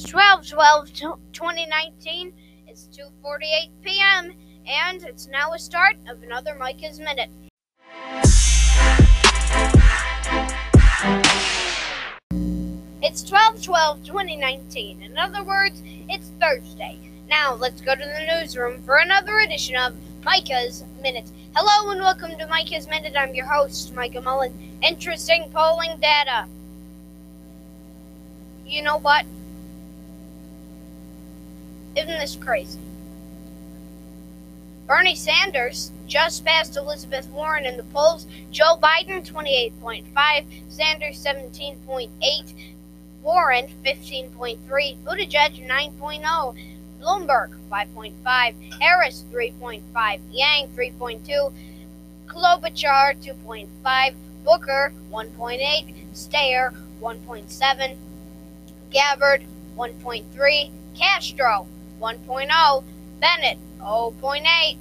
It's 12 12 2019. It's 2:48 p.m. and it's now a start of another Micah's Minute. It's 12 12 2019. In other words, it's Thursday. Now let's go to the newsroom for another edition of Micah's Minute. Hello and welcome to Micah's Minute. I'm your host, Micah Mullen. Interesting polling data. You know what? This crazy? Bernie Sanders just passed Elizabeth Warren in the polls. Joe Biden 28.5, Sanders 17.8, Warren 15.3, Buttigieg 9.0, Bloomberg 5.5, Harris 3.5, Yang 3.2, Klobuchar 2.5, Booker 1.8, Steyer 1.7, Gabbard 1.3, Castro 1.0, Bennet 0.8,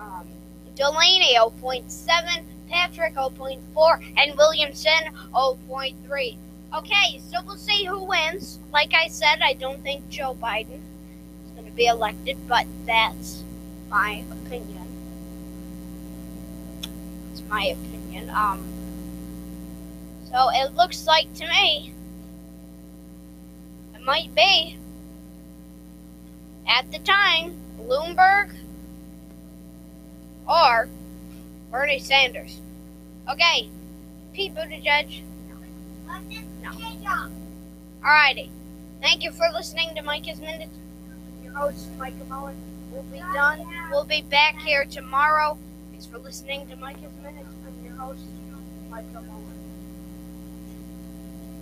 um, Delaney 0.7, Patrick 0.4, and Williamson 0.3. Okay, so we'll see who wins. Like I said, I don't think Joe Biden is going to be elected, but that's my opinion. It's my opinion. Um, so it looks like to me it might be at the time Bloomberg or Bernie Sanders. Okay, Pete Buttigieg. No. Alrighty. Thank you for listening to Micah's Minute. Your host, Micah Mullen. We'll be done. We'll be back here tomorrow. Thanks for listening to Micah's Minute. I'm your host, Micah Mullen.